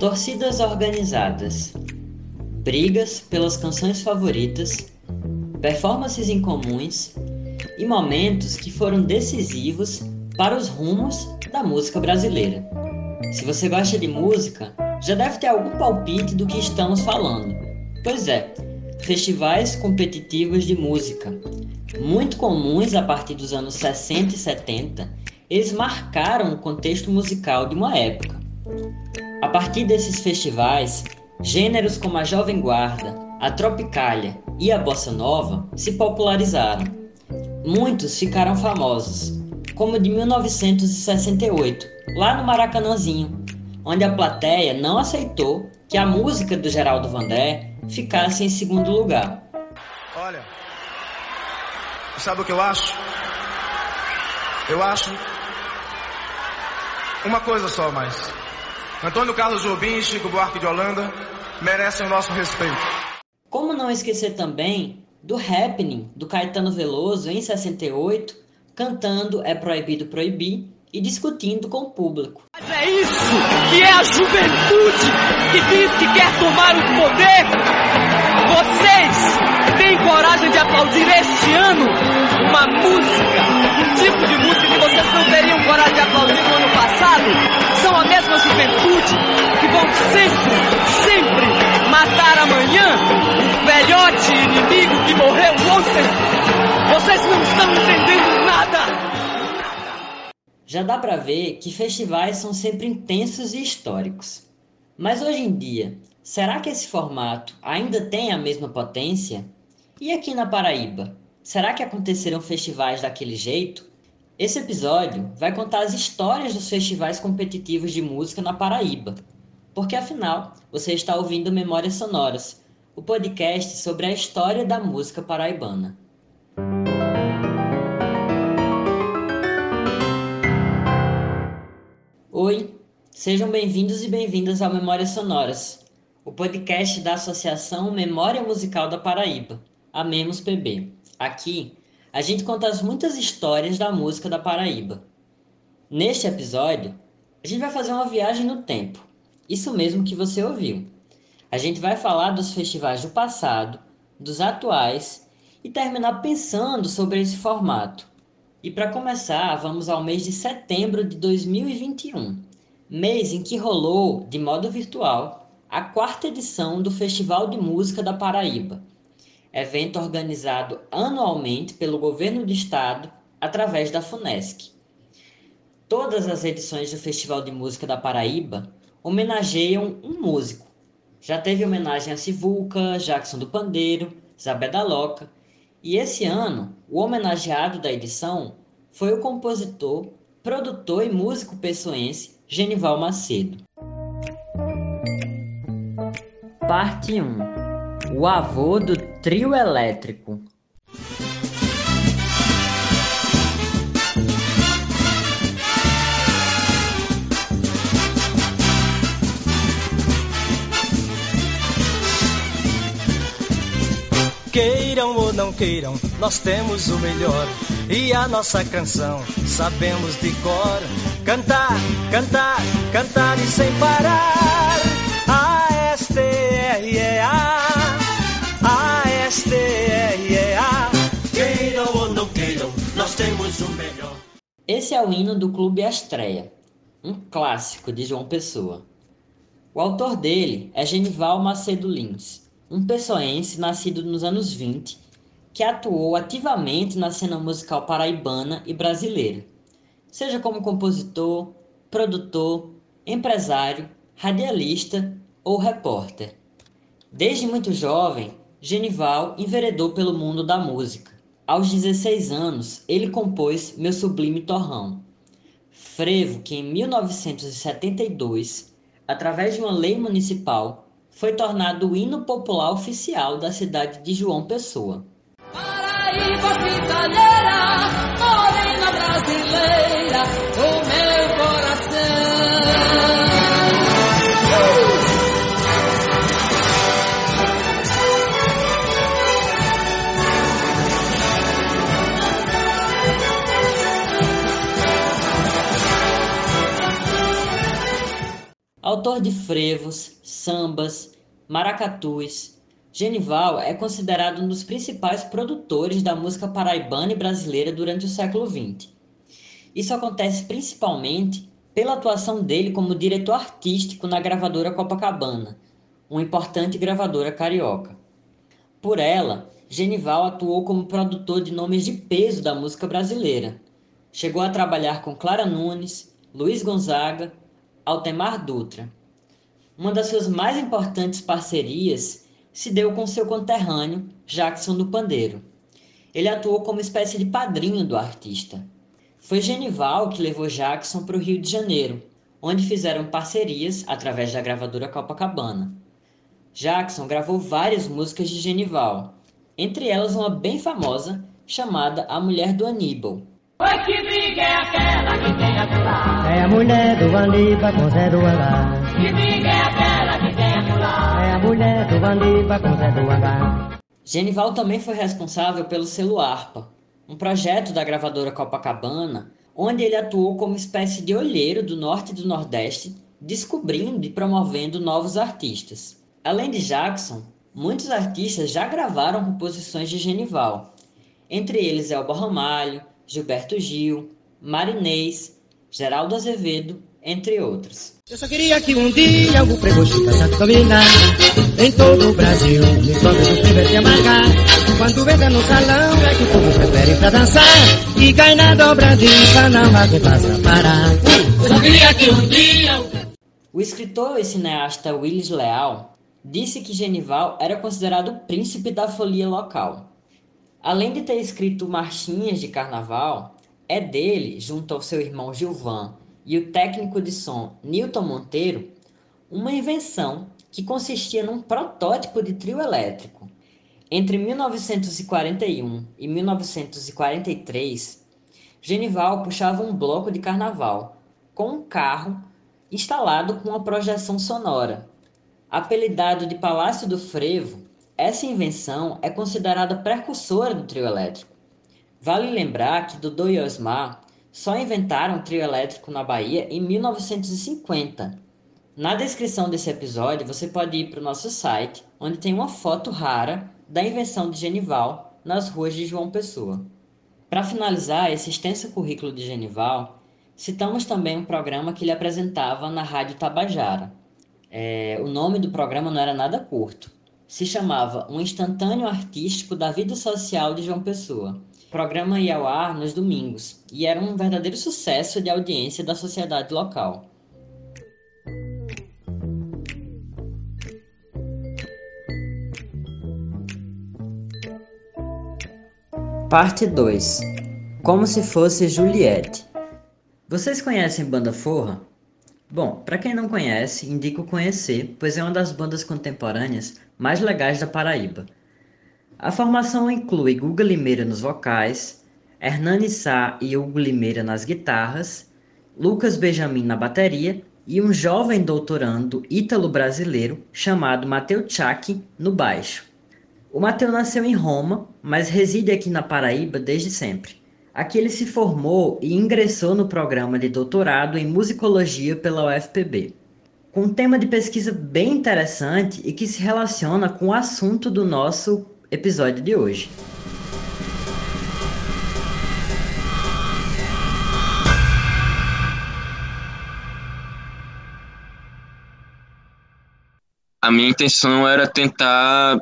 Torcidas organizadas, brigas pelas canções favoritas, performances incomuns e momentos que foram decisivos para os rumos da música brasileira. Se você gosta de música, já deve ter algum palpite do que estamos falando. Pois é, festivais competitivos de música, muito comuns a partir dos anos 60 e 70, eles marcaram o contexto musical de uma época. A partir desses festivais, gêneros como a Jovem Guarda, a Tropicália e a Bossa Nova se popularizaram. Muitos ficaram famosos, como o de 1968, lá no Maracanãzinho, onde a plateia não aceitou que a música do Geraldo Vandré ficasse em segundo lugar. Olha, sabe o que eu acho? Eu acho uma coisa só mais. Antônio Carlos Jobim e Chico Buarque de Holanda merecem o nosso respeito. Como não esquecer também do Happening do Caetano Veloso em 68, cantando É Proibido Proibir e discutindo com o público. Mas é isso que é a juventude que diz que quer tomar o poder. Vocês têm coragem de aplaudir este ano uma música, um tipo de música que vocês não teriam coragem de aplaudir no ano passado? São a mesma juventude que vão sempre, sempre matar amanhã o velhote inimigo que morreu ontem. Vocês não estão entendendo nada. Já dá para ver que festivais são sempre intensos e históricos. Mas hoje em dia, será que esse formato ainda tem a mesma potência? E aqui na Paraíba, será que aconteceram festivais daquele jeito? Esse episódio vai contar as histórias dos festivais competitivos de música na Paraíba. Porque afinal, você está ouvindo Memórias Sonoras, o podcast sobre a história da música paraibana. Oi, sejam bem-vindos e bem-vindas ao Memórias Sonoras, o podcast da Associação Memória Musical da Paraíba, a MEMOS PB. Aqui, a gente conta as muitas histórias da música da Paraíba. Neste episódio, a gente vai fazer uma viagem no tempo, isso mesmo que você ouviu. A gente vai falar dos festivais do passado, dos atuais e terminar pensando sobre esse formato e para começar, vamos ao mês de setembro de 2021, mês em que rolou, de modo virtual, a quarta edição do Festival de Música da Paraíba, evento organizado anualmente pelo governo do estado através da FUNESC. Todas as edições do Festival de Música da Paraíba homenageiam um músico. Já teve homenagem a Sivuca, Jackson do Pandeiro, Zabé da Loca e esse ano, o homenageado da edição foi o compositor, produtor e músico pessoense Genival Macedo. Parte 1 O avô do trio elétrico. Queiram ou não queiram, nós temos o melhor. E a nossa canção sabemos de cor. Cantar, cantar, cantar e sem parar. A S T R E A. temos o melhor. Esse é o hino do Clube Astreia, um clássico de João Pessoa. O autor dele é Genival Macedo Lins um pessoense nascido nos anos 20, que atuou ativamente na cena musical paraibana e brasileira, seja como compositor, produtor, empresário, radialista ou repórter. Desde muito jovem, Genival enveredou pelo mundo da música. Aos 16 anos, ele compôs Meu Sublime Torrão, frevo que em 1972, através de uma lei municipal, foi tornado o hino popular oficial da cidade de João Pessoa. Paraíba hospitaleira, morena brasileira, do meu coração. Autor de frevos, sambas, maracatus, Genival é considerado um dos principais produtores da música paraibana e brasileira durante o século XX. Isso acontece principalmente pela atuação dele como diretor artístico na gravadora Copacabana, uma importante gravadora carioca. Por ela, Genival atuou como produtor de nomes de peso da música brasileira. Chegou a trabalhar com Clara Nunes, Luiz Gonzaga, Altemar Dutra. Uma das suas mais importantes parcerias se deu com seu conterrâneo, Jackson do Pandeiro. Ele atuou como espécie de padrinho do artista. Foi Genival que levou Jackson para o Rio de Janeiro, onde fizeram parcerias através da gravadora Copacabana. Jackson gravou várias músicas de Genival, entre elas uma bem famosa chamada A Mulher do Aníbal. Oi, que briga é aquela que tem a pular? É a mulher do Aníbal com Zé do Hangar. Que briga é aquela que tem a pular? É a mulher do Aníbal com Zé do Hangar. Genival também foi responsável pelo selo Arpa, um projeto da gravadora Copacabana, onde ele atuou como espécie de olheiro do norte e do nordeste, descobrindo e promovendo novos artistas. Além de Jackson, muitos artistas já gravaram composições de Genival. Entre eles Elba Ramalho, Gilberto Gil, Marinês, Geraldo Azevedo, entre outros. Eu só queria que um dia o dominar em todo o Brasil. Me do amargar. Quando entra no salão é que o povo prefere pra dançar. E cai na não parar. Eu só queria que um dia O escritor e cineasta Willis Leal disse que Genival era considerado o príncipe da folia local. Além de ter escrito marchinhas de carnaval, é dele, junto ao seu irmão Gilvan e o técnico de som Newton Monteiro, uma invenção que consistia num protótipo de trio elétrico. Entre 1941 e 1943, Genival puxava um bloco de carnaval com um carro instalado com uma projeção sonora. Apelidado de Palácio do Frevo, essa invenção é considerada precursora do trio elétrico. Vale lembrar que Dodô e Osmar só inventaram o trio elétrico na Bahia em 1950. Na descrição desse episódio, você pode ir para o nosso site, onde tem uma foto rara da invenção de Genival nas ruas de João Pessoa. Para finalizar esse extenso currículo de Genival, citamos também um programa que ele apresentava na Rádio Tabajara. É, o nome do programa não era nada curto. Se chamava Um Instantâneo Artístico da Vida Social de João Pessoa. O programa ia ao ar nos domingos e era um verdadeiro sucesso de audiência da sociedade local. Parte 2 Como se fosse Juliette. Vocês conhecem Banda Forra? Bom, para quem não conhece, indico conhecer, pois é uma das bandas contemporâneas mais legais da Paraíba. A formação inclui Guga Limeira nos vocais, Hernani Sá e Hugo Limeira nas guitarras, Lucas Benjamin na bateria e um jovem doutorando ítalo-brasileiro chamado Mateu Tchaki no baixo. O Mateu nasceu em Roma, mas reside aqui na Paraíba desde sempre. Aqui ele se formou e ingressou no programa de doutorado em musicologia pela UFPB, com um tema de pesquisa bem interessante e que se relaciona com o assunto do nosso episódio de hoje. A minha intenção era tentar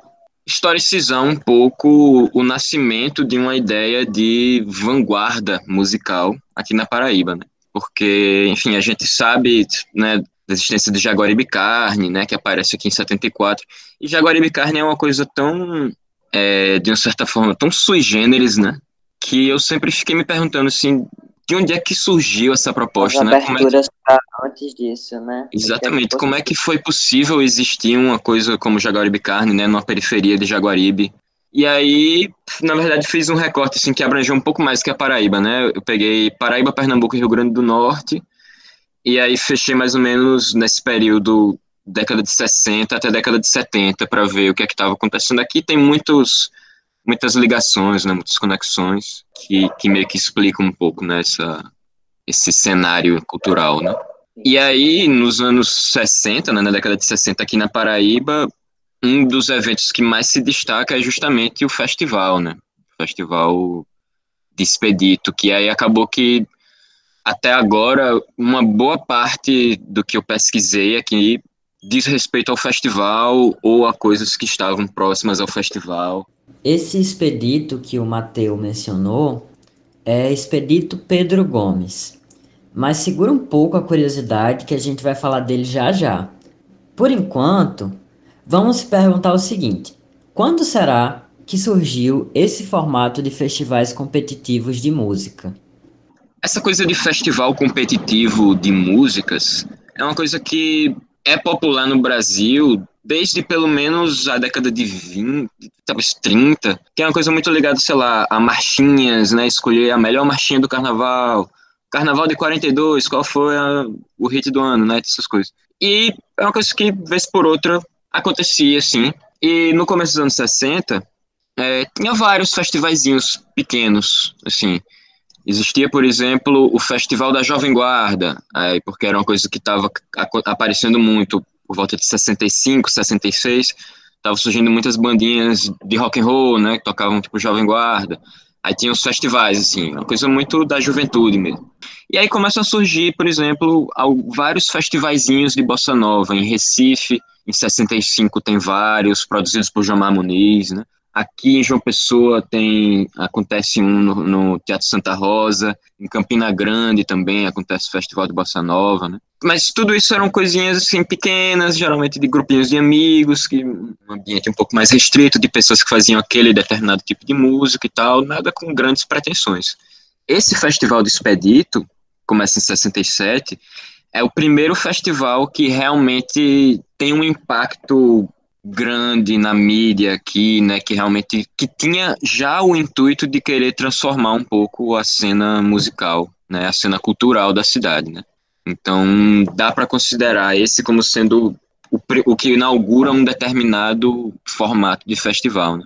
historicizar um pouco o nascimento de uma ideia de vanguarda musical aqui na Paraíba, né? Porque, enfim, a gente sabe, né, da existência de Jaguaribe Carne, né, que aparece aqui em 74, e Jaguaribe Carne é uma coisa tão, é, de uma certa forma, tão sui generis, né, que eu sempre fiquei me perguntando, assim, de onde é que surgiu essa proposta, As né? Como é que- aberturas antes disso, né? Exatamente. Como é que foi possível existir uma coisa como Jaguaribe Carne, né, numa periferia de Jaguaribe? E aí, na verdade, fiz um recorte assim que abrangeu um pouco mais que a Paraíba, né? Eu peguei Paraíba, Pernambuco e Rio Grande do Norte. E aí fechei mais ou menos nesse período década de 60 até década de 70 para ver o que é que estava acontecendo aqui. Tem muitos muitas ligações, né, muitas conexões que, que meio que explicam um pouco né, esse cenário cultural, né? E aí, nos anos 60, né, na década de 60 aqui na Paraíba, um dos eventos que mais se destaca é justamente o festival, né? O festival de Expedito, que aí acabou que até agora uma boa parte do que eu pesquisei aqui diz respeito ao festival ou a coisas que estavam próximas ao festival. Esse expedito que o Mateu mencionou é Expedito Pedro Gomes. Mas segura um pouco a curiosidade que a gente vai falar dele já já. Por enquanto, vamos perguntar o seguinte: quando será que surgiu esse formato de festivais competitivos de música? Essa coisa de festival competitivo de músicas é uma coisa que é popular no Brasil desde pelo menos a década de 20, talvez 30, que é uma coisa muito ligada, sei lá, a marchinhas, né? Escolher a melhor marchinha do carnaval. Carnaval de 42, qual foi a, o hit do ano, né? Essas coisas. E é uma coisa que, vez por outra, acontecia, assim. E no começo dos anos 60, é, tinha vários festivaizinhos pequenos, assim. Existia, por exemplo, o Festival da Jovem Guarda, aí, porque era uma coisa que estava aparecendo muito por volta de 65, 66. Estavam surgindo muitas bandinhas de rock and roll, né, que tocavam tipo Jovem Guarda. Aí tinha os festivais, assim, uma coisa muito da juventude mesmo. E aí começam a surgir, por exemplo, vários festivaizinhos de bossa nova. Em Recife, em 65, tem vários, produzidos por Jomar Muniz, né? Aqui em João Pessoa tem acontece um no, no, Teatro Santa Rosa, em Campina Grande também acontece o Festival de Bossa Nova, né? Mas tudo isso eram coisinhas assim pequenas, geralmente de grupinhos de amigos, que um ambiente um pouco mais restrito de pessoas que faziam aquele determinado tipo de música e tal, nada com grandes pretensões. Esse Festival de Expedito começa em 67, é o primeiro festival que realmente tem um impacto grande na mídia aqui, né, que realmente que tinha já o intuito de querer transformar um pouco a cena musical, né, a cena cultural da cidade, né. Então dá para considerar esse como sendo o, o, que inaugura um determinado formato de festival, né.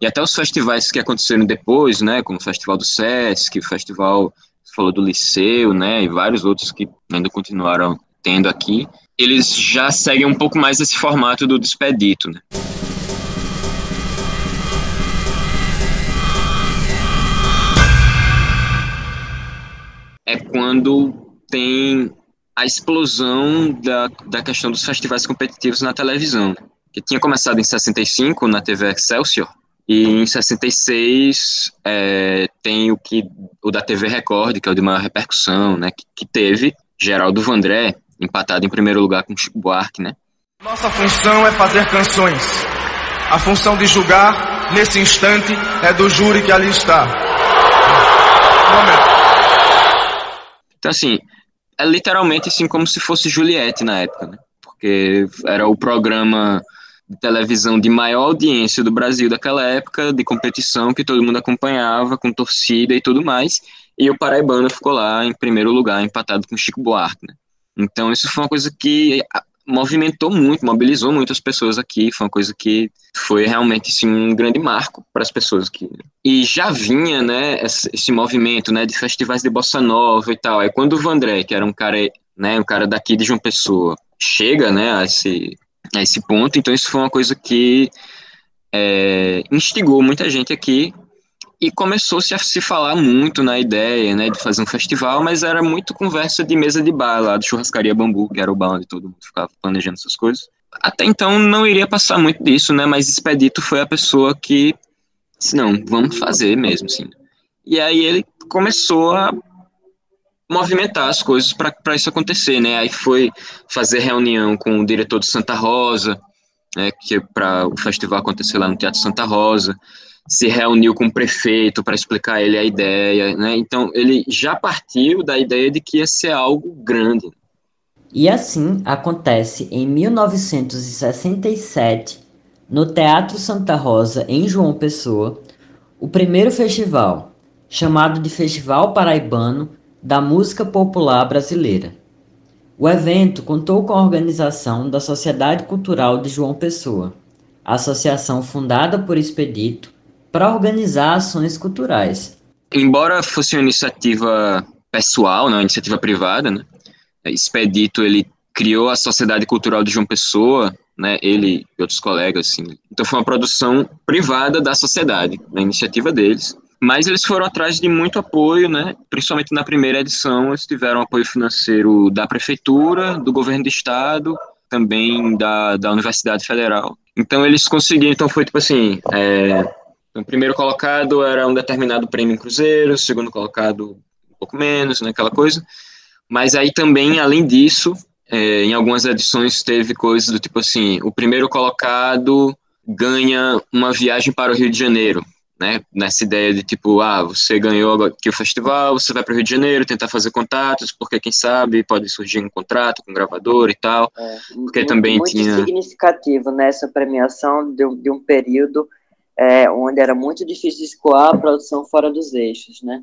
E até os festivais que aconteceram depois, né, como o Festival do Sesc, o Festival falou do Liceu, né, e vários outros que ainda continuaram tendo aqui, eles já seguem um pouco mais esse formato do despedito, né? É quando tem a explosão da, da questão dos festivais competitivos na televisão, que tinha começado em 65 na TV Excelsior, e em 66 é, tem o que o da TV Record, que é o de maior repercussão, né, que, que teve Geraldo Vandré, empatado em primeiro lugar com Chico Buarque, né? Nossa função é fazer canções. A função de julgar, nesse instante, é do júri que ali está. Então, assim, é literalmente assim como se fosse Juliette na época, né? Porque era o programa de televisão de maior audiência do Brasil daquela época, de competição que todo mundo acompanhava, com torcida e tudo mais. E o Paraibano ficou lá em primeiro lugar, empatado com Chico Buarque, né? Então, isso foi uma coisa que movimentou muito, mobilizou muitas pessoas aqui, foi uma coisa que foi realmente assim, um grande marco para as pessoas aqui. E já vinha, né, esse, movimento, né, de festivais de bossa nova e tal. Aí quando o Vandré, que era um cara, né, um cara daqui de João Pessoa, chega, né, a esse, a esse ponto, então isso foi uma coisa que é, instigou muita gente aqui e começou-se a se falar muito na ideia, né, de fazer um festival, mas era muito conversa de mesa de bar lá do Churrascaria Bambu, que era o bar onde todo mundo ficava planejando essas coisas. Até então não iria passar muito disso, né, mas Expedito foi a pessoa que disse, não, vamos fazer mesmo, sim. E aí ele começou a movimentar as coisas para isso acontecer, né, aí foi fazer reunião com o diretor do Santa Rosa, né, que para o festival acontecer lá no Teatro Santa Rosa, se reuniu com o prefeito para explicar ele a ideia, né? Então ele já partiu da ideia de que ia ser algo grande. E assim acontece em 1967, no Teatro Santa Rosa, em João Pessoa, o primeiro festival, chamado de Festival Paraibano da Música Popular Brasileira. O evento contou com a organização da Sociedade Cultural de João Pessoa, associação fundada por Expedito para organizar ações culturais. Embora fosse uma iniciativa pessoal, não, uma iniciativa privada, né? Expedito, ele criou a Sociedade Cultural de João Pessoa, né, ele e outros colegas, assim. Então foi uma produção privada da sociedade, na iniciativa deles. Mas eles foram atrás de muito apoio, né? Principalmente na primeira edição, eles tiveram apoio financeiro da prefeitura, do governo do estado, também da, da Universidade Federal. Então eles conseguiram, então foi tipo assim, é, o primeiro colocado era um determinado prêmio em cruzeiro, o segundo colocado um pouco menos, né, aquela coisa. Mas aí também, além disso, é, em algumas edições teve coisas do tipo assim, o primeiro colocado ganha uma viagem para o Rio de Janeiro, né? Nessa ideia de tipo, ah, você ganhou aqui o festival, você vai para o Rio de Janeiro tentar fazer contatos, porque quem sabe pode surgir um contrato com um gravador e tal. É, porque muito, também muito tinha. Significativo nessa premiação de, de um período é, onde era muito difícil escoar a produção fora dos eixos, né?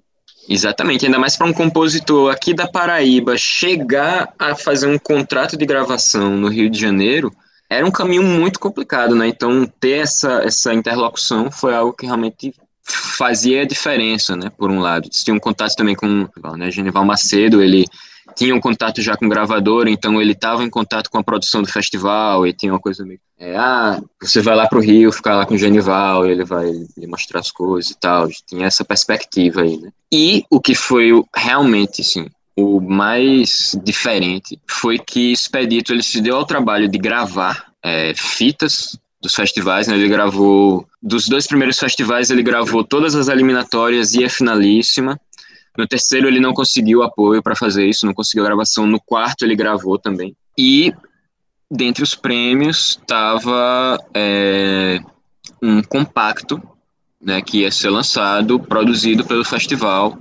Exatamente, ainda mais para um compositor aqui da Paraíba chegar a fazer um contrato de gravação no Rio de Janeiro era um caminho muito complicado, né? Então, ter essa, essa interlocução foi algo que realmente fazia a diferença, né? Por um lado. Tinha um contato também com né, Genival Macedo, ele tinha um contato já com gravador, então ele estava em contato com a produção do festival e tinha uma coisa meio. É, ah, você vai lá para o Rio ficar lá com o Genival, ele vai lhe mostrar as coisas e tal. Tinha essa perspectiva aí, né? E o que foi realmente, assim, o mais diferente foi que Expedito ele se deu ao trabalho de gravar é, fitas dos festivais, né? Ele gravou dos dois primeiros festivais, ele gravou todas as eliminatórias e a finalíssima. No terceiro ele não conseguiu apoio para fazer isso, não conseguiu gravação. No quarto ele gravou também. E dentre os prêmios estava é, um compacto, né, que ia ser lançado, produzido pelo festival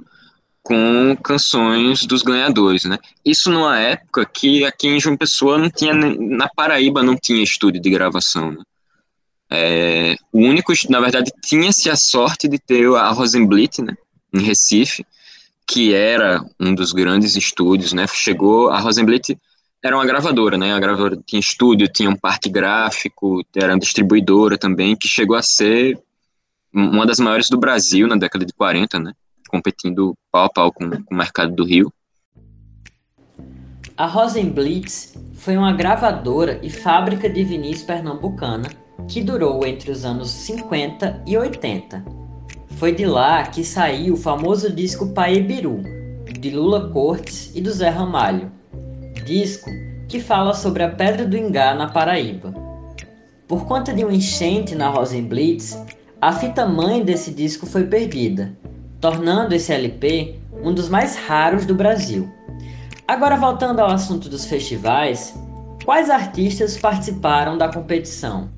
com canções dos ganhadores, né? Isso numa época que aqui em João Pessoa não tinha, na Paraíba não tinha estúdio de gravação, né? É, o único, na verdade, tinha-se a sorte de ter a Rosenblit, né, em Recife, que era um dos grandes estúdios, né? Chegou a Rosenblit era uma gravadora, né? A gravadora tinha estúdio, tinha um parque gráfico, era uma distribuidora também, que chegou a ser uma das maiores do Brasil na década de 40, né? competindo pau a pau com, com o mercado do Rio. A Rosenblitz foi uma gravadora e fábrica de vinis pernambucana que durou entre os anos 50 e 80. Foi de lá que saiu o famoso disco Paebiru, de Lula Cortes e do Zé Ramalho, disco que fala sobre a Pedra do Ingá na Paraíba. Por conta de um enchente na Rosenblitz, a fita mãe desse disco foi perdida tornando esse LP um dos mais raros do Brasil. Agora voltando ao assunto dos festivais, quais artistas participaram da competição?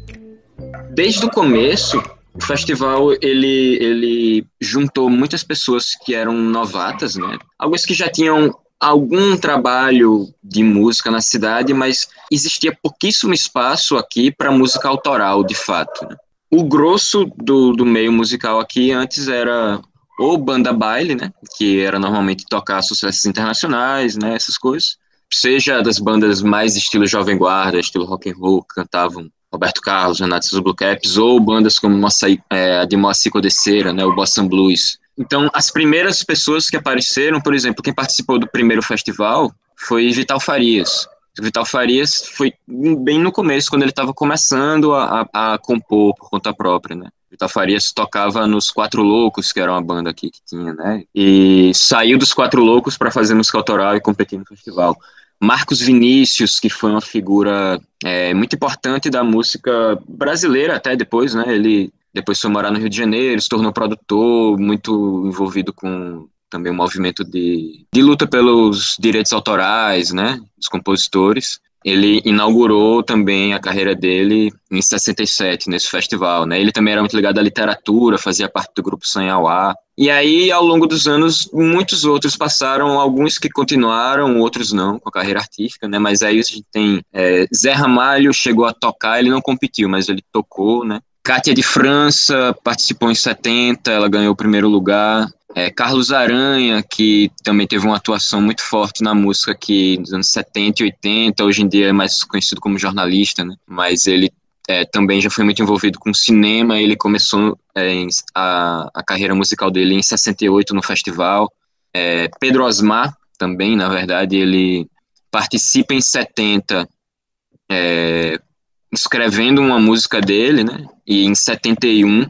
Desde o começo, o festival ele, ele juntou muitas pessoas que eram novatas, né? Algumas que já tinham algum trabalho de música na cidade, mas existia pouquíssimo espaço aqui para música autoral, de fato. Né? O grosso do, do meio musical aqui antes era ou banda baile, né, que era normalmente tocar sucessos internacionais, né, essas coisas, seja das bandas mais estilo jovem guarda, estilo rock and roll, cantavam Roberto Carlos, Renato e Blue Caps, ou bandas como Moacir, é, de Moacir Codeceira, né, o Bossa Blues. Então, as primeiras pessoas que apareceram, por exemplo, quem participou do primeiro festival foi Vital Farias. Vital Farias foi bem no começo, quando ele estava começando a, a, a compor por conta própria, né? Vitor Farias tocava nos Quatro Loucos, que era uma banda aqui que tinha, né? E saiu dos Quatro Loucos para fazer música autoral e competir no festival. Marcos Vinícius, que foi uma figura é, muito importante da música brasileira até depois, né? Ele depois foi morar no Rio de Janeiro, se tornou produtor, muito envolvido com também o movimento de, de luta pelos direitos autorais, né? Dos compositores ele inaugurou também a carreira dele em 67, nesse festival, né? Ele também era muito ligado à literatura, fazia parte do grupo Sanhauá. E aí, ao longo dos anos, muitos outros passaram, alguns que continuaram, outros não, com a carreira artística, né? Mas aí a gente tem é, Zé Ramalho chegou a tocar, ele não competiu, mas ele tocou, né? Kátia de França participou em 70, ela ganhou o primeiro lugar. É, Carlos Aranha, que também teve uma atuação muito forte na música aqui nos anos 70 e 80, hoje em dia é mais conhecido como jornalista, né? mas ele é, também já foi muito envolvido com cinema, ele começou é, a, a, carreira musical dele em 68 no festival. É, Pedro Osmar, também, na verdade, ele participa em 70 é, escrevendo uma música dele, né? E em 71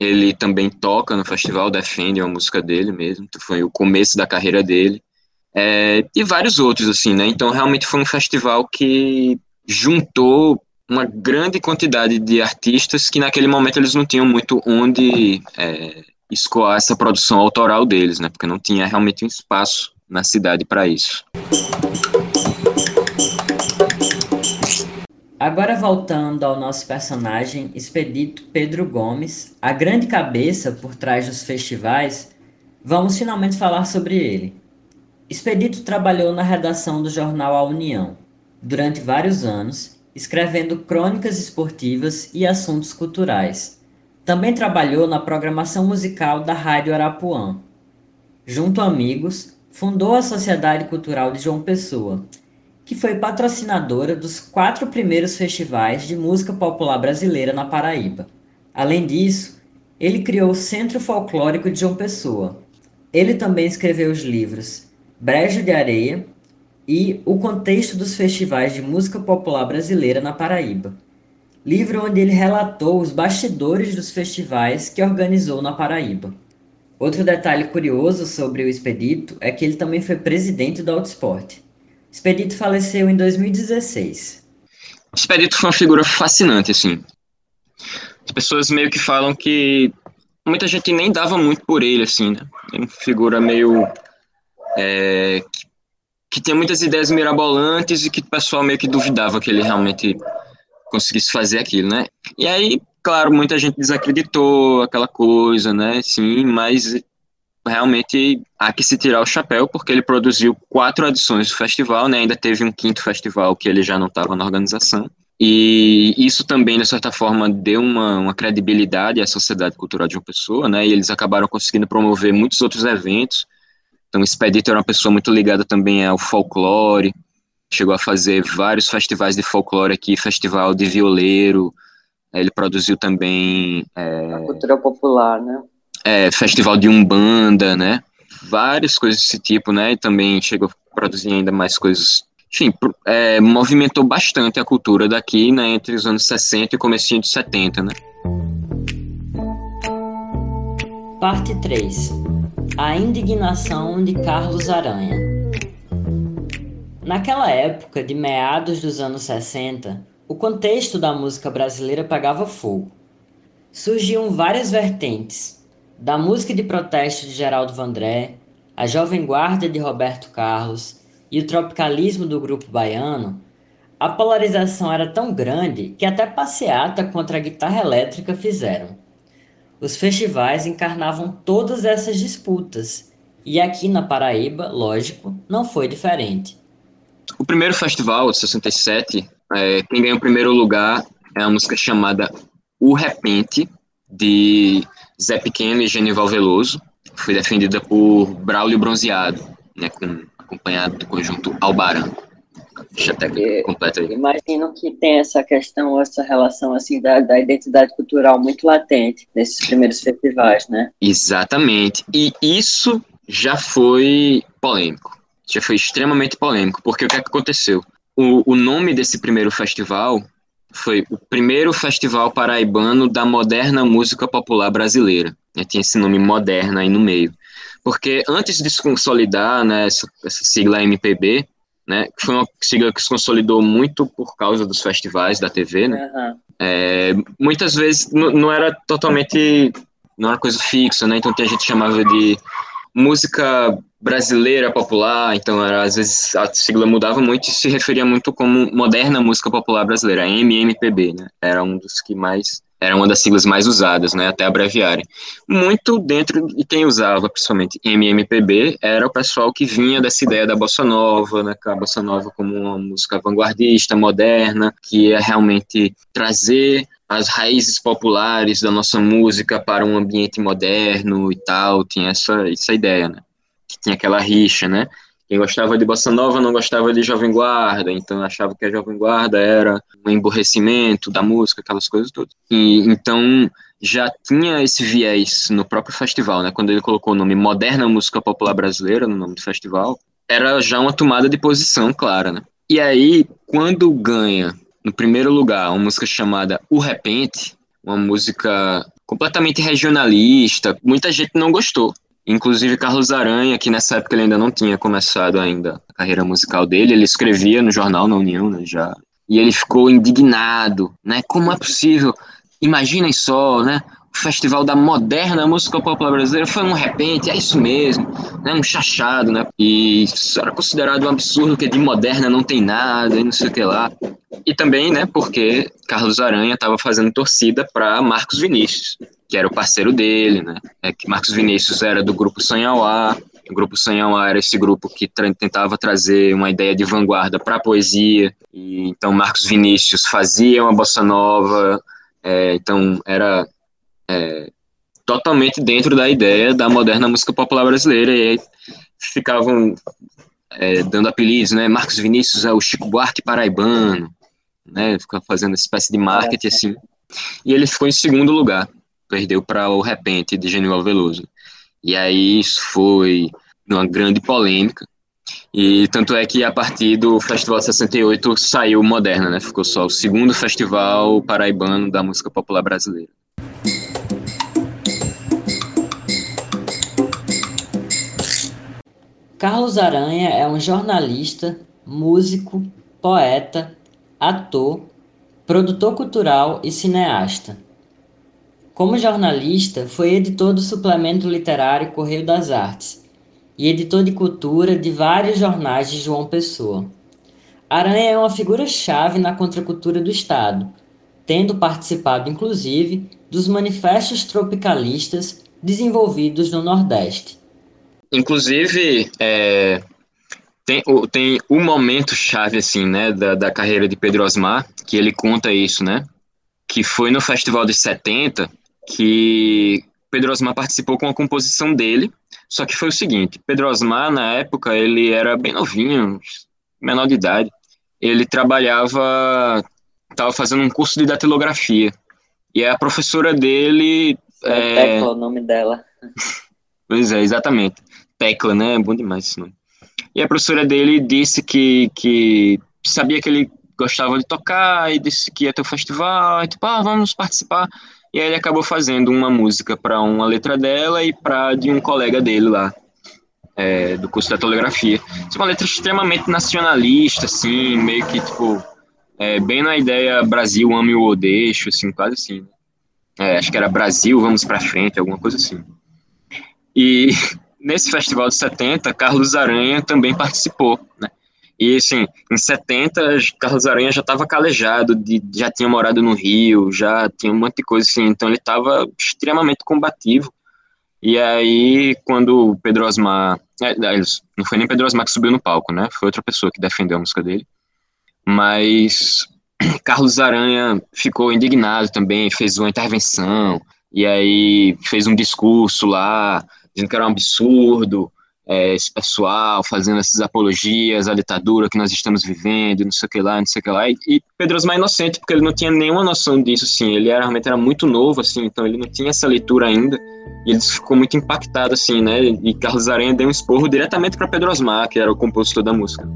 ele também toca no festival, defende uma música dele mesmo, então foi o começo da carreira dele. É, e vários outros, assim, né? Então realmente foi um festival que juntou uma grande quantidade de artistas que naquele momento eles não tinham muito onde é, escoar essa produção autoral deles, né? Porque não tinha realmente um espaço na cidade para isso. Agora voltando ao nosso personagem expedito Pedro Gomes, a grande cabeça por trás dos festivais, vamos finalmente falar sobre ele. Expedito trabalhou na redação do jornal A União durante vários anos, escrevendo crônicas esportivas e assuntos culturais. Também trabalhou na programação musical da Rádio Arapuã. Junto a amigos, fundou a Sociedade Cultural de João Pessoa que foi patrocinadora dos quatro primeiros festivais de música popular brasileira na Paraíba. Além disso, ele criou o Centro Folclórico de João Pessoa. Ele também escreveu os livros Brejo de Areia e O Contexto dos Festivais de Música Popular Brasileira na Paraíba, livro onde ele relatou os bastidores dos festivais que organizou na Paraíba. Outro detalhe curioso sobre o Expedito é que ele também foi presidente do Autosport. Expedito faleceu em 2016. Expedito foi uma figura fascinante, assim. As pessoas meio que falam que muita gente nem dava muito por ele, assim, né? É uma figura meio. É, que, que tinha muitas ideias mirabolantes e que o pessoal meio que duvidava que ele realmente conseguisse fazer aquilo, né? E aí, claro, muita gente desacreditou aquela coisa, né? Sim, mas realmente há que se tirar o chapéu, porque ele produziu quatro edições do festival, né? Ainda teve um quinto festival que ele já não estava na organização. E isso também, de certa forma, deu uma, uma credibilidade à Sociedade Cultural de uma pessoa, né? E eles acabaram conseguindo promover muitos outros eventos. Então, o Expedito era uma pessoa muito ligada também ao folclore, chegou a fazer vários festivais de folclore aqui, festival de violeiro, ele produziu também... É... A cultura popular, né? é, festival de Umbanda, né? Várias coisas desse tipo, né? E também chegou a produzir ainda mais coisas. Enfim, é, movimentou bastante a cultura daqui, né? Entre os anos 60 e comecinho de 70, né? Parte 3. A indignação de Carlos Aranha. Naquela época, de meados dos anos 60, o contexto da música brasileira pegava fogo. Surgiam várias vertentes, da música de protesto de Geraldo Vandré, a Jovem Guarda de Roberto Carlos e o tropicalismo do grupo baiano, a polarização era tão grande que até passeata contra a guitarra elétrica fizeram. Os festivais encarnavam todas essas disputas, e aqui na Paraíba, lógico, não foi diferente. O primeiro festival, de 67, é, quem ganhou o primeiro lugar é a música chamada O Repente, de Zé Pequeno e Genival Veloso. Foi defendida por Braulio Bronzeado, né, com, acompanhado do conjunto Albarã. Deixa até completa aí. Imagino que tem essa questão, essa relação assim da, da identidade cultural muito latente nesses primeiros festivais, né? Exatamente. E isso já foi polêmico. Já foi extremamente polêmico, porque o que, é que aconteceu? O, o nome desse primeiro festival foi o primeiro festival paraibano da moderna música popular brasileira. Né, tinha esse nome moderna aí no meio. Porque antes de se consolidar né, essa, essa sigla MPB, né, que foi uma sigla que se consolidou muito por causa dos festivais da TV, né? Uhum. É, muitas vezes não era totalmente, não era coisa fixa, né? Então a gente chamava de música brasileira popular, então era, às vezes a sigla mudava muito e se referia muito como moderna música popular brasileira, MMPB, né? Era um dos que mais era uma das siglas mais usadas, né, até abreviarem. Muito dentro e quem usava, principalmente MMPB, era o pessoal que vinha dessa ideia da bossa nova, né, a bossa nova como uma música vanguardista, moderna, que ia realmente trazer as raízes populares da nossa música para um ambiente moderno e tal, tinha essa, essa ideia, né? Que tinha aquela rixa, né? Quem gostava de bossa nova não gostava de jovem guarda, então achava que a jovem guarda era um emborrecimento da música, aquelas coisas todas. E então já tinha esse viés no próprio festival, né? Quando ele colocou o nome Moderna Música Popular Brasileira no nome do festival, era já uma tomada de posição clara, né? E aí, quando ganha, no primeiro lugar, uma música chamada O Repente, uma música completamente regionalista, muita gente não gostou. Inclusive Carlos Aranha, que nessa época ele ainda não tinha começado ainda a carreira musical dele, ele escrevia no jornal na União, né, já. E ele ficou indignado, né? Como é possível? Imaginem só, né? Festival da Moderna Música Popular Brasileira foi um repente, é isso mesmo, né, um chachado, né, e isso era considerado um absurdo que de moderna não tem nada e não sei o que lá. E também, né, porque Carlos Aranha estava fazendo torcida para Marcos Vinícius, que era o parceiro dele, né, é que Marcos Vinícius era do grupo Sanhauá, o grupo Sanhauá era esse grupo que tra tentava trazer uma ideia de vanguarda para a poesia, e então Marcos Vinícius fazia uma bossa nova, é, então era é, totalmente dentro da ideia da moderna música popular brasileira, e aí ficavam é, dando apelidos, né? Marcos Vinícius é o Chico Buarque paraibano, né? Ficava fazendo uma espécie de marketing assim. E ele ficou em segundo lugar, perdeu para o Repente de Genival Veloso. E aí isso foi uma grande polêmica. E tanto é que a partir do Festival 68 saiu Moderna, né? Ficou só o segundo festival paraibano da música popular brasileira. Carlos Aranha é um jornalista, músico, poeta, ator, produtor cultural e cineasta. Como jornalista, foi editor do suplemento literário Correio das Artes e editor de cultura de vários jornais de João Pessoa. Aranha é uma figura-chave na contracultura do Estado, tendo participado inclusive dos manifestos tropicalistas desenvolvidos no Nordeste. Inclusive, é, tem, tem um momento chave, assim, né, da, da carreira de Pedro Osmar, que ele conta isso, né, que foi no Festival de 70, que Pedro Osmar participou com a composição dele, só que foi o seguinte, Pedro Osmar, na época, ele era bem novinho, menor de idade, ele trabalhava, estava fazendo um curso de datilografia, e a professora dele... É, é... o nome dela. Pois é, exatamente. Tecla, né? É bom demais esse nome. E a professora dele disse que, que sabia que ele gostava de tocar e disse que ia ter o um festival, e tipo, ah, vamos participar. E aí ele acabou fazendo uma música para uma letra dela e para de um colega dele lá, é, do curso de telegrafia. É uma letra extremamente nacionalista, assim, meio que, tipo, é, bem na ideia Brasil, ame o odeixo, assim, quase assim. É, acho que era Brasil, vamos para frente, alguma coisa assim. E nesse festival de 70, Carlos Aranha também participou, né? E, assim, em 70, Carlos Aranha já estava calejado, de, já tinha morado no Rio, já tinha um monte de coisa, assim, então ele estava extremamente combativo. E aí, quando o Pedro Osmar... É, não foi nem Pedro Osmar que subiu no palco, né? Foi outra pessoa que defendeu a música dele. Mas Carlos Aranha ficou indignado também, fez uma intervenção, e aí fez um discurso lá, dizendo que era um absurdo, é, esse pessoal fazendo essas apologias à ditadura que nós estamos vivendo, não sei o que lá, não sei o que lá. E, e Pedro Osmar é inocente, porque ele não tinha nenhuma noção disso, assim. Ele era, realmente era muito novo, assim, então ele não tinha essa leitura ainda. E ele ficou muito impactado, assim, né? E Carlos Aranha deu um esporro diretamente para Pedro Osmar, que era o compositor da música.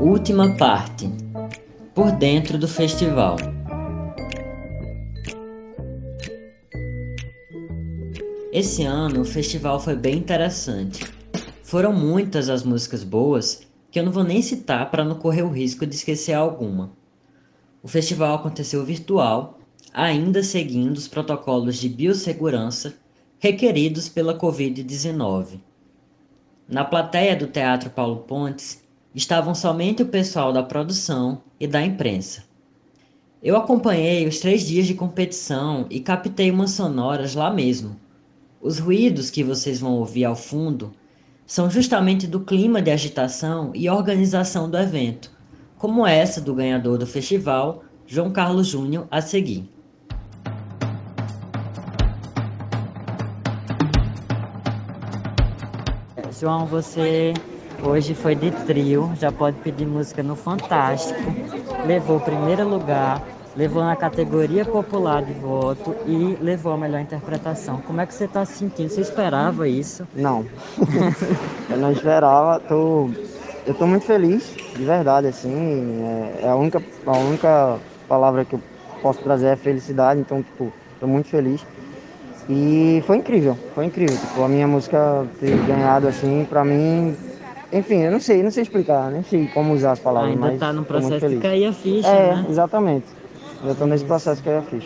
Última parte Por dentro do festival. Esse ano o festival foi bem interessante. Foram muitas as músicas boas que eu não vou nem citar para não correr o risco de esquecer alguma. O festival aconteceu virtual, ainda seguindo os protocolos de biossegurança requeridos pela Covid-19. Na plateia do Teatro Paulo Pontes estavam somente o pessoal da produção e da imprensa. Eu acompanhei os três dias de competição e captei umas sonoras lá mesmo. Os ruídos que vocês vão ouvir ao fundo são justamente do clima de agitação e organização do evento, como essa do ganhador do festival, João Carlos Júnior, a seguir. João, você Hoje foi de trio, já pode pedir música no Fantástico. Levou o primeiro lugar, levou na categoria popular de voto e levou a melhor interpretação. Como é que você está se sentindo? Você esperava isso? Não, eu não esperava. Tô, eu estou muito feliz, de verdade, assim. É, é, a, única, a única palavra que eu posso trazer é felicidade, então, tipo, estou muito feliz. E foi incrível, foi incrível. Tipo, a minha música ter ganhado, assim, pra mim, enfim, eu não sei, não sei explicar, nem sei como usar as palavras. Ainda mas tá no processo de cair a ficha, É, né? exatamente. Eu tô nesse processo que eu fiz.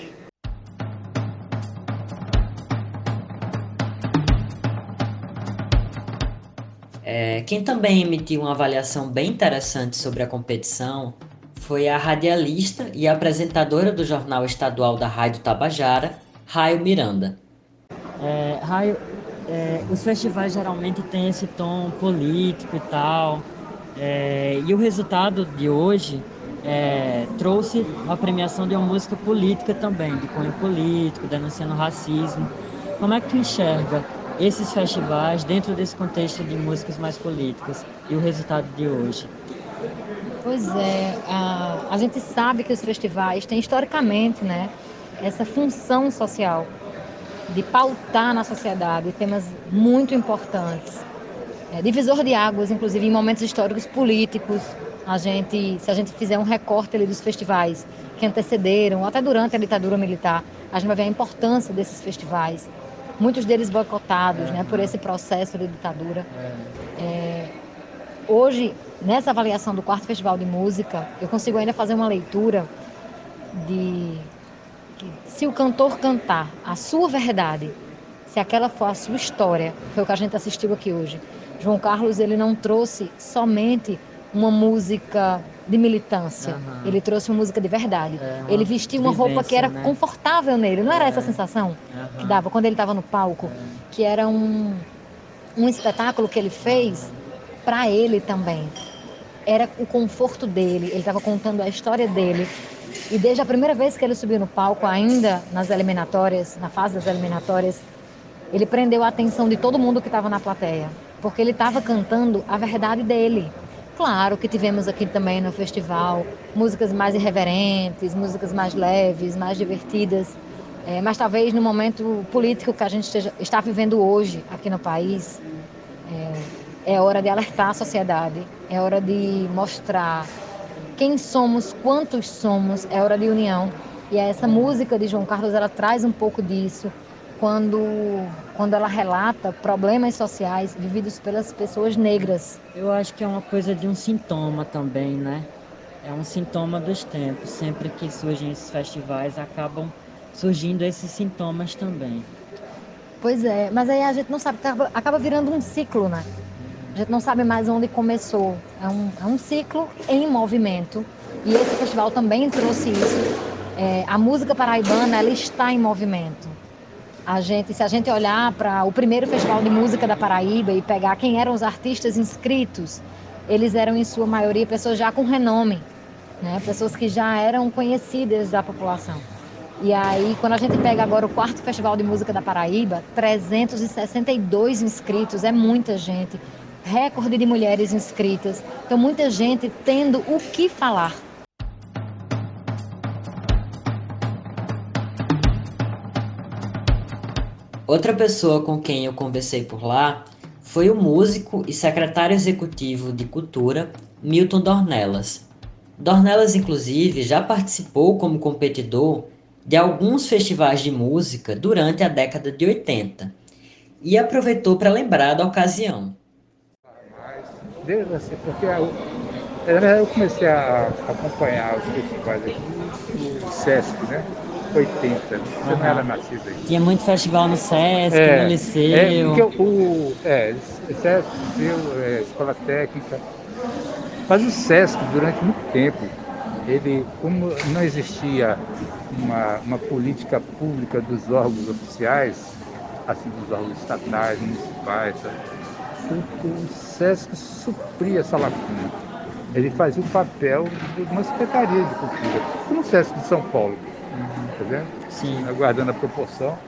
É, quem também emitiu uma avaliação bem interessante sobre a competição foi a radialista e apresentadora do Jornal Estadual da Rádio Tabajara, Raio Miranda. É, Raio, é, os festivais geralmente têm esse tom político e tal, é, e o resultado de hoje é, trouxe a premiação de uma música política também, de cunho político, denunciando racismo. Como é que tu enxerga esses festivais dentro desse contexto de músicas mais políticas e o resultado de hoje? Pois é, a, a gente sabe que os festivais têm historicamente né, essa função social de pautar na sociedade temas muito importantes. É, divisor de águas, inclusive em momentos históricos políticos. A gente, se a gente fizer um recorte ali dos festivais que antecederam, até durante a ditadura militar, a gente vai ver a importância desses festivais. Muitos deles boicotados né, por esse processo de ditadura. É, hoje, nessa avaliação do quarto festival de música, eu consigo ainda fazer uma leitura de que se o cantor cantar a sua verdade, se aquela for a sua história, foi o que a gente assistiu aqui hoje. João Carlos ele não trouxe somente uma música de militância, Aham. ele trouxe uma música de verdade. É, ele vestiu uma roupa que era né? confortável nele, não era É. essa a sensação que Aham. dava quando ele estava no palco, que era um um espetáculo que ele fez para ele também. Era o conforto dele, ele estava contando a história dele. E desde a primeira vez que ele subiu no palco, ainda nas eliminatórias, na fase das eliminatórias, ele prendeu a atenção de todo mundo que estava na plateia, porque ele estava cantando a verdade dele. Claro que tivemos aqui também no festival músicas mais irreverentes, músicas mais leves, mais divertidas, é, mas talvez no momento político que a gente esteja, está vivendo hoje aqui no país, é, é hora de alertar a sociedade, é hora de mostrar quem somos, quantos somos, é hora de união. E essa música de João Carlos, ela traz um pouco disso quando, quando ela relata problemas sociais vividos pelas pessoas negras. Eu acho que é uma coisa de um sintoma também, né? É um sintoma dos tempos. Sempre que surgem esses festivais, acabam surgindo esses sintomas também. Pois é, mas aí a gente não sabe, acaba, acaba virando um ciclo, né? A gente não sabe mais onde começou. É um, é um ciclo em movimento. E esse festival também trouxe isso. É, a música paraibana, ela está em movimento. A gente, se a gente olhar para o primeiro festival de música da Paraíba e pegar quem eram os artistas inscritos, eles eram em sua maioria pessoas já com renome, né? Pessoas que já eram conhecidas da população. E aí, quando a gente pega agora o quarto Festival de Música da Paraíba, 362 inscritos, é muita gente. Recorde de mulheres inscritas. Então, muita gente tendo o que falar. Outra pessoa com quem eu conversei por lá foi o músico e secretário executivo de Cultura, Milton Dornelas. Dornelas, inclusive, já participou como competidor de alguns festivais de música durante a década de 80 e aproveitou para lembrar da ocasião. Desde assim, porque eu, na verdade eu comecei a acompanhar os festivais aqui no Sesc, né? 80, você não era nascido aí. Tinha muito festival no Sesc, É, no Liceu. É, porque o, é, Sesc, Liceu, é, Escola Técnica. Mas o Sesc, durante muito tempo, ele, como não existia uma, uma política pública dos órgãos oficiais, assim, dos órgãos estatais, municipais, sabe? O, Sesc supria essa lacuna. Ele fazia o papel de uma secretaria de cultura, como o Sesc de São Paulo, tá vendo? Sim. Aguardando a proporção.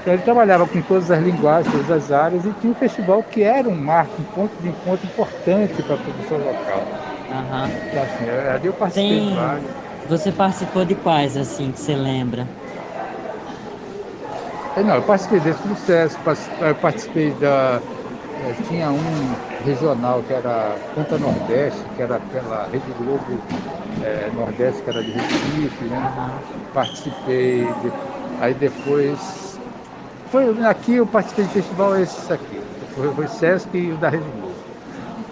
Então ele trabalhava com todas as linguagens, todas as áreas e tinha um festival que era um marco, um ponto de encontro importante para a produção local. Aham. Então, assim, eu- ali eu participei Tem. vários. Você participou de quais, assim, que você lembra? É, Não, eu participei desse processo, participei da. Eh, Tinha um regional que era Canta Nordeste, que era pela Rede Globo eh, Nordeste, que era de Recife, né? Participei, de- aí depois. Foi, aqui eu participei de festival esses aqui. Foi, foi Sesc e o da Rede Globo.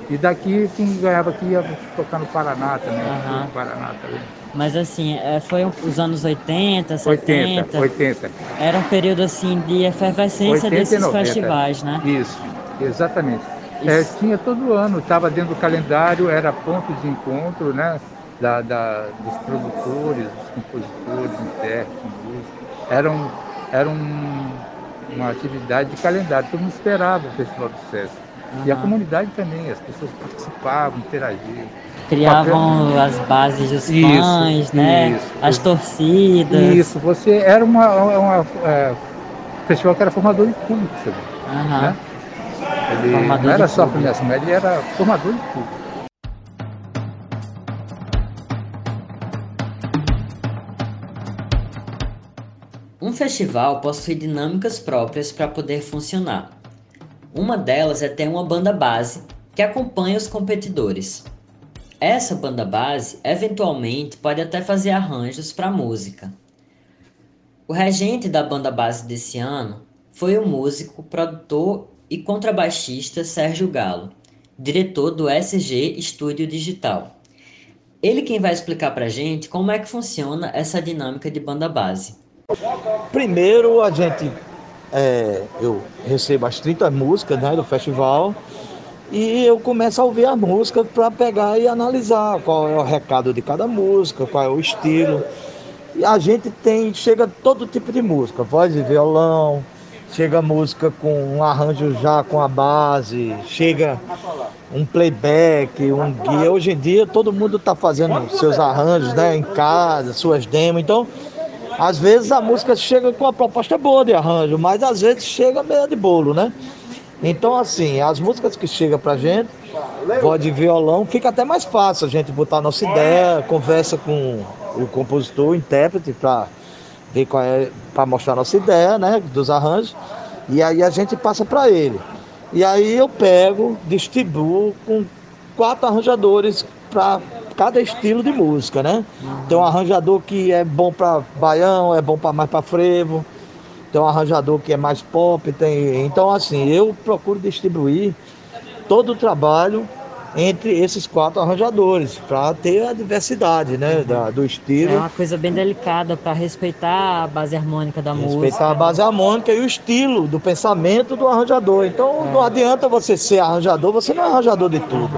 E daqui quem ganhava aqui ia tocar no Paraná também, Aham. no Paraná também. Mas assim, é, foi os anos 80, 70. 80, 80. Era um período assim de efervescência 80 desses 90. festivais, né? Isso, exatamente. É, tinha todo ano, estava dentro do calendário, era ponto de encontro né, da, da- dos produtores, dos compositores, intérpretes, músicos. Era, um, era um- uma atividade de calendário, todo mundo esperava o Festival do Sucesso. E a comunidade também, as pessoas participavam, interagiam. Criavam as bases dos Isso, fãs, né? isso. As torcidas. Isso, você era uma, uma, é, um festival que era formador de público também. Aham. né? Ele Formador não era só premiação, mas ele era formador de público. Um festival possui dinâmicas próprias para poder funcionar. Uma delas é ter uma banda base que acompanha os competidores. Essa banda base, eventualmente, pode até fazer arranjos para música. O regente da banda base desse ano foi o músico, produtor e contrabaixista Sérgio Galo, diretor do SG Estúdio Digital. Ele quem vai explicar pra gente como é que funciona essa dinâmica de banda base. Primeiro a gente, é, eu recebo as 30 músicas né, do festival e eu começo a ouvir a música para pegar e analisar qual é o recado de cada música, qual é o estilo. E a gente tem, chega todo tipo de música, voz e violão, chega música com um arranjo já com a base, chega um playback, um guia. Hoje em dia todo mundo está fazendo seus arranjos né, em casa, suas demos, então às vezes a música chega com uma proposta boa de arranjo, mas às vezes chega meio de bolo, né? Então, assim, as músicas que chegam pra gente, voz de violão, fica até mais fácil a gente botar a nossa ideia, conversa com o compositor, o intérprete, pra pra mostrar a nossa ideia, né, dos arranjos, e aí a gente passa pra ele. E aí eu pego, distribuo com quatro arranjadores para cada estilo de música, né? Tem um arranjador que é bom para baião, é bom para mais para frevo. Tem um arranjador que é mais pop, tem. Então assim, eu procuro distribuir todo o trabalho entre esses quatro arranjadores para ter a diversidade, né, da- do estilo. É uma coisa bem delicada para respeitar a base harmônica da música. Respeitar a base harmônica e o estilo do pensamento do arranjador. Então não adianta você ser arranjador, você não é arranjador de tudo.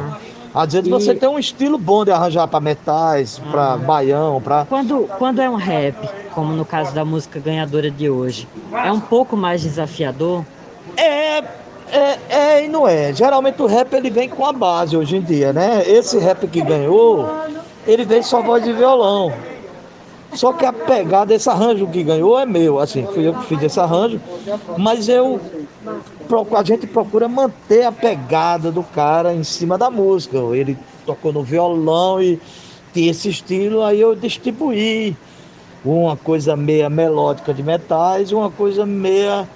Às vezes E- você tem um estilo bom de arranjar para metais, para baião, para Quando, quando é um rap, como no caso da música ganhadora de hoje, é um pouco mais desafiador? É, é, é e não é. Geralmente o rap ele vem com a base hoje em dia, né? Esse rap que ganhou, ele vem só voz de violão. Só que a pegada desse arranjo que ganhou é meu, assim, fui eu que fiz esse arranjo, mas eu a gente procura manter a pegada do cara em cima da música. Ele tocou no violão e tinha esse estilo, aí eu distribuí uma coisa meia melódica de metais, uma coisa meia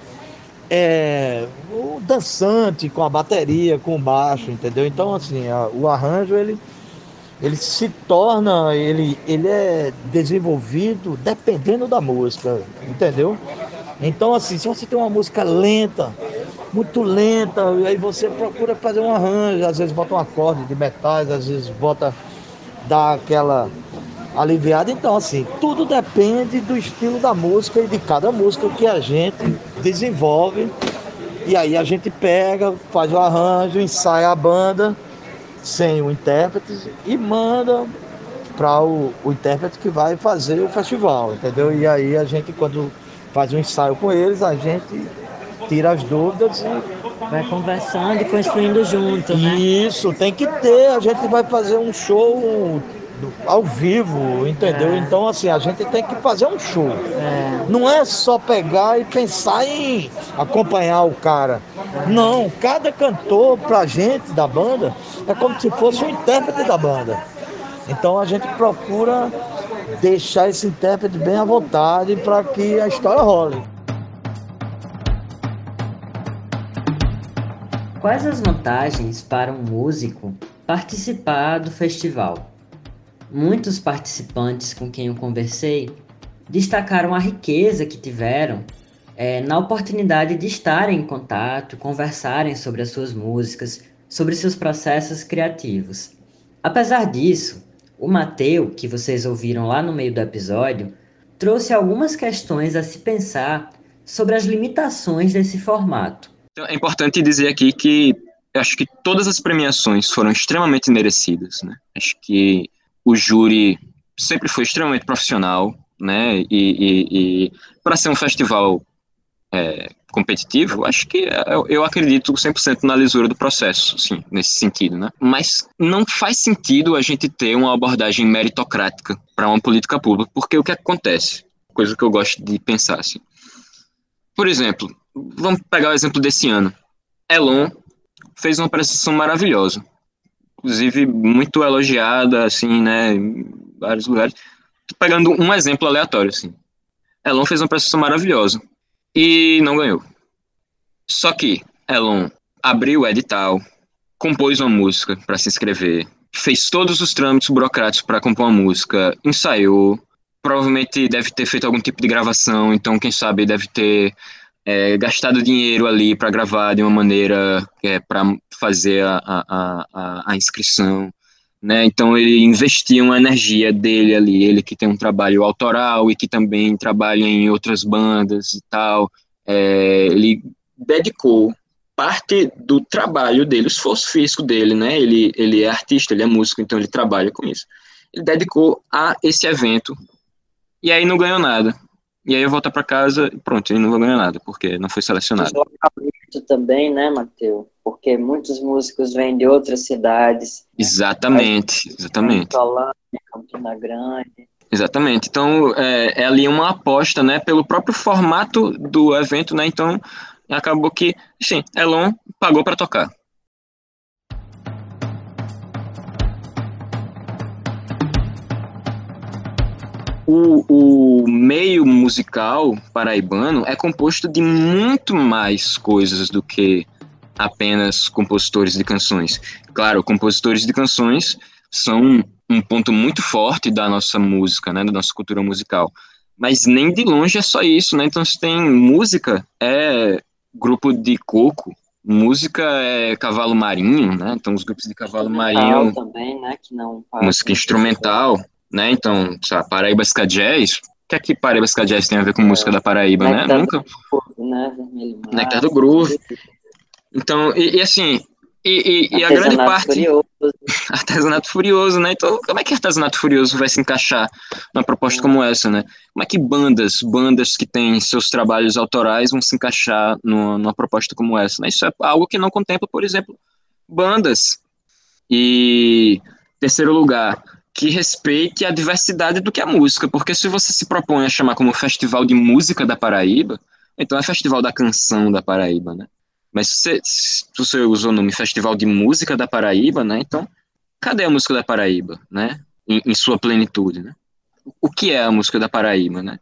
é, o dançante com a bateria, com o baixo, entendeu? Então assim, a- o arranjo ele ele se torna, ele, ele é desenvolvido dependendo da música, entendeu? Então, assim, se você tem uma música lenta, muito lenta, aí você procura fazer um arranjo, às vezes bota um acorde de metais, às vezes bota, dá aquela aliviada. Então, assim, tudo depende do estilo da música e de cada música que a gente desenvolve. E aí a gente pega, faz o arranjo, ensaia a banda sem o intérprete e manda para o, o intérprete que vai fazer o festival, entendeu? E aí a gente, quando faz um ensaio com eles, a gente tira as dúvidas e Vai conversando e construindo junto, né? isso, tem que ter. A gente vai fazer um show ao vivo, entendeu? É. Então, assim, a gente tem que fazer um show. Não é só pegar e pensar em acompanhar o cara. Não, cada cantor pra gente da banda é como se fosse um intérprete da banda. Então a gente procura deixar esse intérprete bem à vontade para que a história role. Quais as vantagens para um músico participar do festival? Muitos participantes com quem eu conversei destacaram a riqueza que tiveram eh, na oportunidade de estarem em contato, conversarem sobre as suas músicas, sobre seus processos criativos. Apesar disso, o Mateu, que vocês ouviram lá no meio do episódio, trouxe algumas questões a se pensar sobre as limitações desse formato. Então, é importante dizer aqui que acho que todas as premiações foram extremamente merecidas, né? Acho que o júri sempre foi extremamente profissional, né? E, e- e para ser um festival é, competitivo, acho que eu, eu acredito 100% na lisura do processo, sim, nesse sentido, né? Mas não faz sentido a gente ter uma abordagem meritocrática para uma política pública, porque o que acontece? Coisa que eu gosto de pensar, assim. Por exemplo, vamos pegar o exemplo desse ano. Elon fez uma apresentação maravilhosa. Inclusive, muito elogiada, assim, né, em vários lugares. Tô pegando um exemplo aleatório, assim. Elon fez uma apresentação maravilhosa e não ganhou. Só que Elon abriu o edital, compôs uma música para se inscrever, fez todos os trâmites burocráticos para compor uma música, ensaiou, provavelmente deve ter feito algum tipo de gravação, então quem sabe deve ter é, gastado dinheiro ali para gravar de uma maneira é, para fazer a, a, a, a inscrição. Né? Então ele investia uma energia dele ali, ele que tem um trabalho autoral e que também trabalha em outras bandas e tal, é, ele dedicou parte do trabalho dele, o esforço físico dele, né? Ele, ele é artista, ele é músico, então ele trabalha com isso. Ele dedicou a esse evento e aí não ganhou nada. E aí eu volto para casa e pronto, ele não vai ganhar nada, porque não foi selecionado. Deslocamento também, né, Matheus? Porque muitos músicos vêm de outras cidades. Exatamente, exatamente. Solânia, Campina Grande. Exatamente. Então, é, é ali uma aposta, né, pelo próprio formato do evento, né? Então, acabou que, sim, Elon pagou para tocar. O, o meio musical paraibano é composto de muito mais coisas do que apenas compositores de canções. Claro, compositores de canções são um ponto muito forte da nossa música, né, da nossa cultura musical. Mas nem de longe é só isso, né? Então você tem música, é grupo de coco, música é cavalo marinho, né? Então os grupos de cavalo marinho, também, né, que não música instrumental, né? Então, sabe, Paraíba Ska Jazz, o que é que Paraíba Ska Jazz tem a ver com música da Paraíba, né? Néctar Nunca. do né, Mar. Nectar do Groove. Então, e, e assim, e, e- e a grande parte. Furioso. Artesanato Furioso, né? Então, como é que Artesanato Furioso vai se encaixar numa proposta como essa, né? Como é que bandas, bandas que têm seus trabalhos autorais vão se encaixar numa, numa proposta como essa, né? Isso é algo que não contempla, por exemplo, bandas. E, terceiro lugar, que respeite a diversidade do que é música, porque se você se propõe a chamar como Festival de Música da Paraíba, então é Festival da Canção da Paraíba, né? Mas se você, usou o nome Festival de Música da Paraíba, né? Então, cadê a música da Paraíba, né? Em, em sua plenitude, né? O que é a música da Paraíba, né?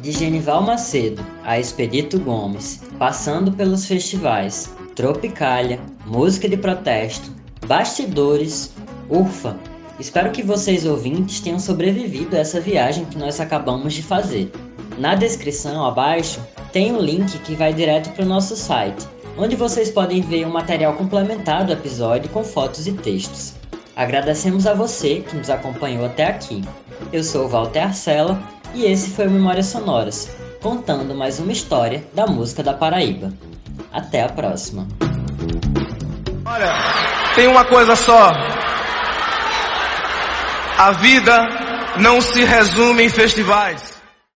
De Genival Macedo a Expedito Gomes, passando pelos festivais Tropicália, Música de Protesto, Bastidores, Urfa. Espero que vocês ouvintes tenham sobrevivido a essa viagem que nós acabamos de fazer. Na descrição abaixo tem um link que vai direto para o nosso site, onde vocês podem ver um material complementar do episódio com fotos e textos. Agradecemos a você que nos acompanhou até aqui. Eu sou o Walter Arcela e esse foi o Memórias Sonoras, contando mais uma história da música da Paraíba. Até a próxima. Olha, tem uma coisa só. A vida não se resume em festivais.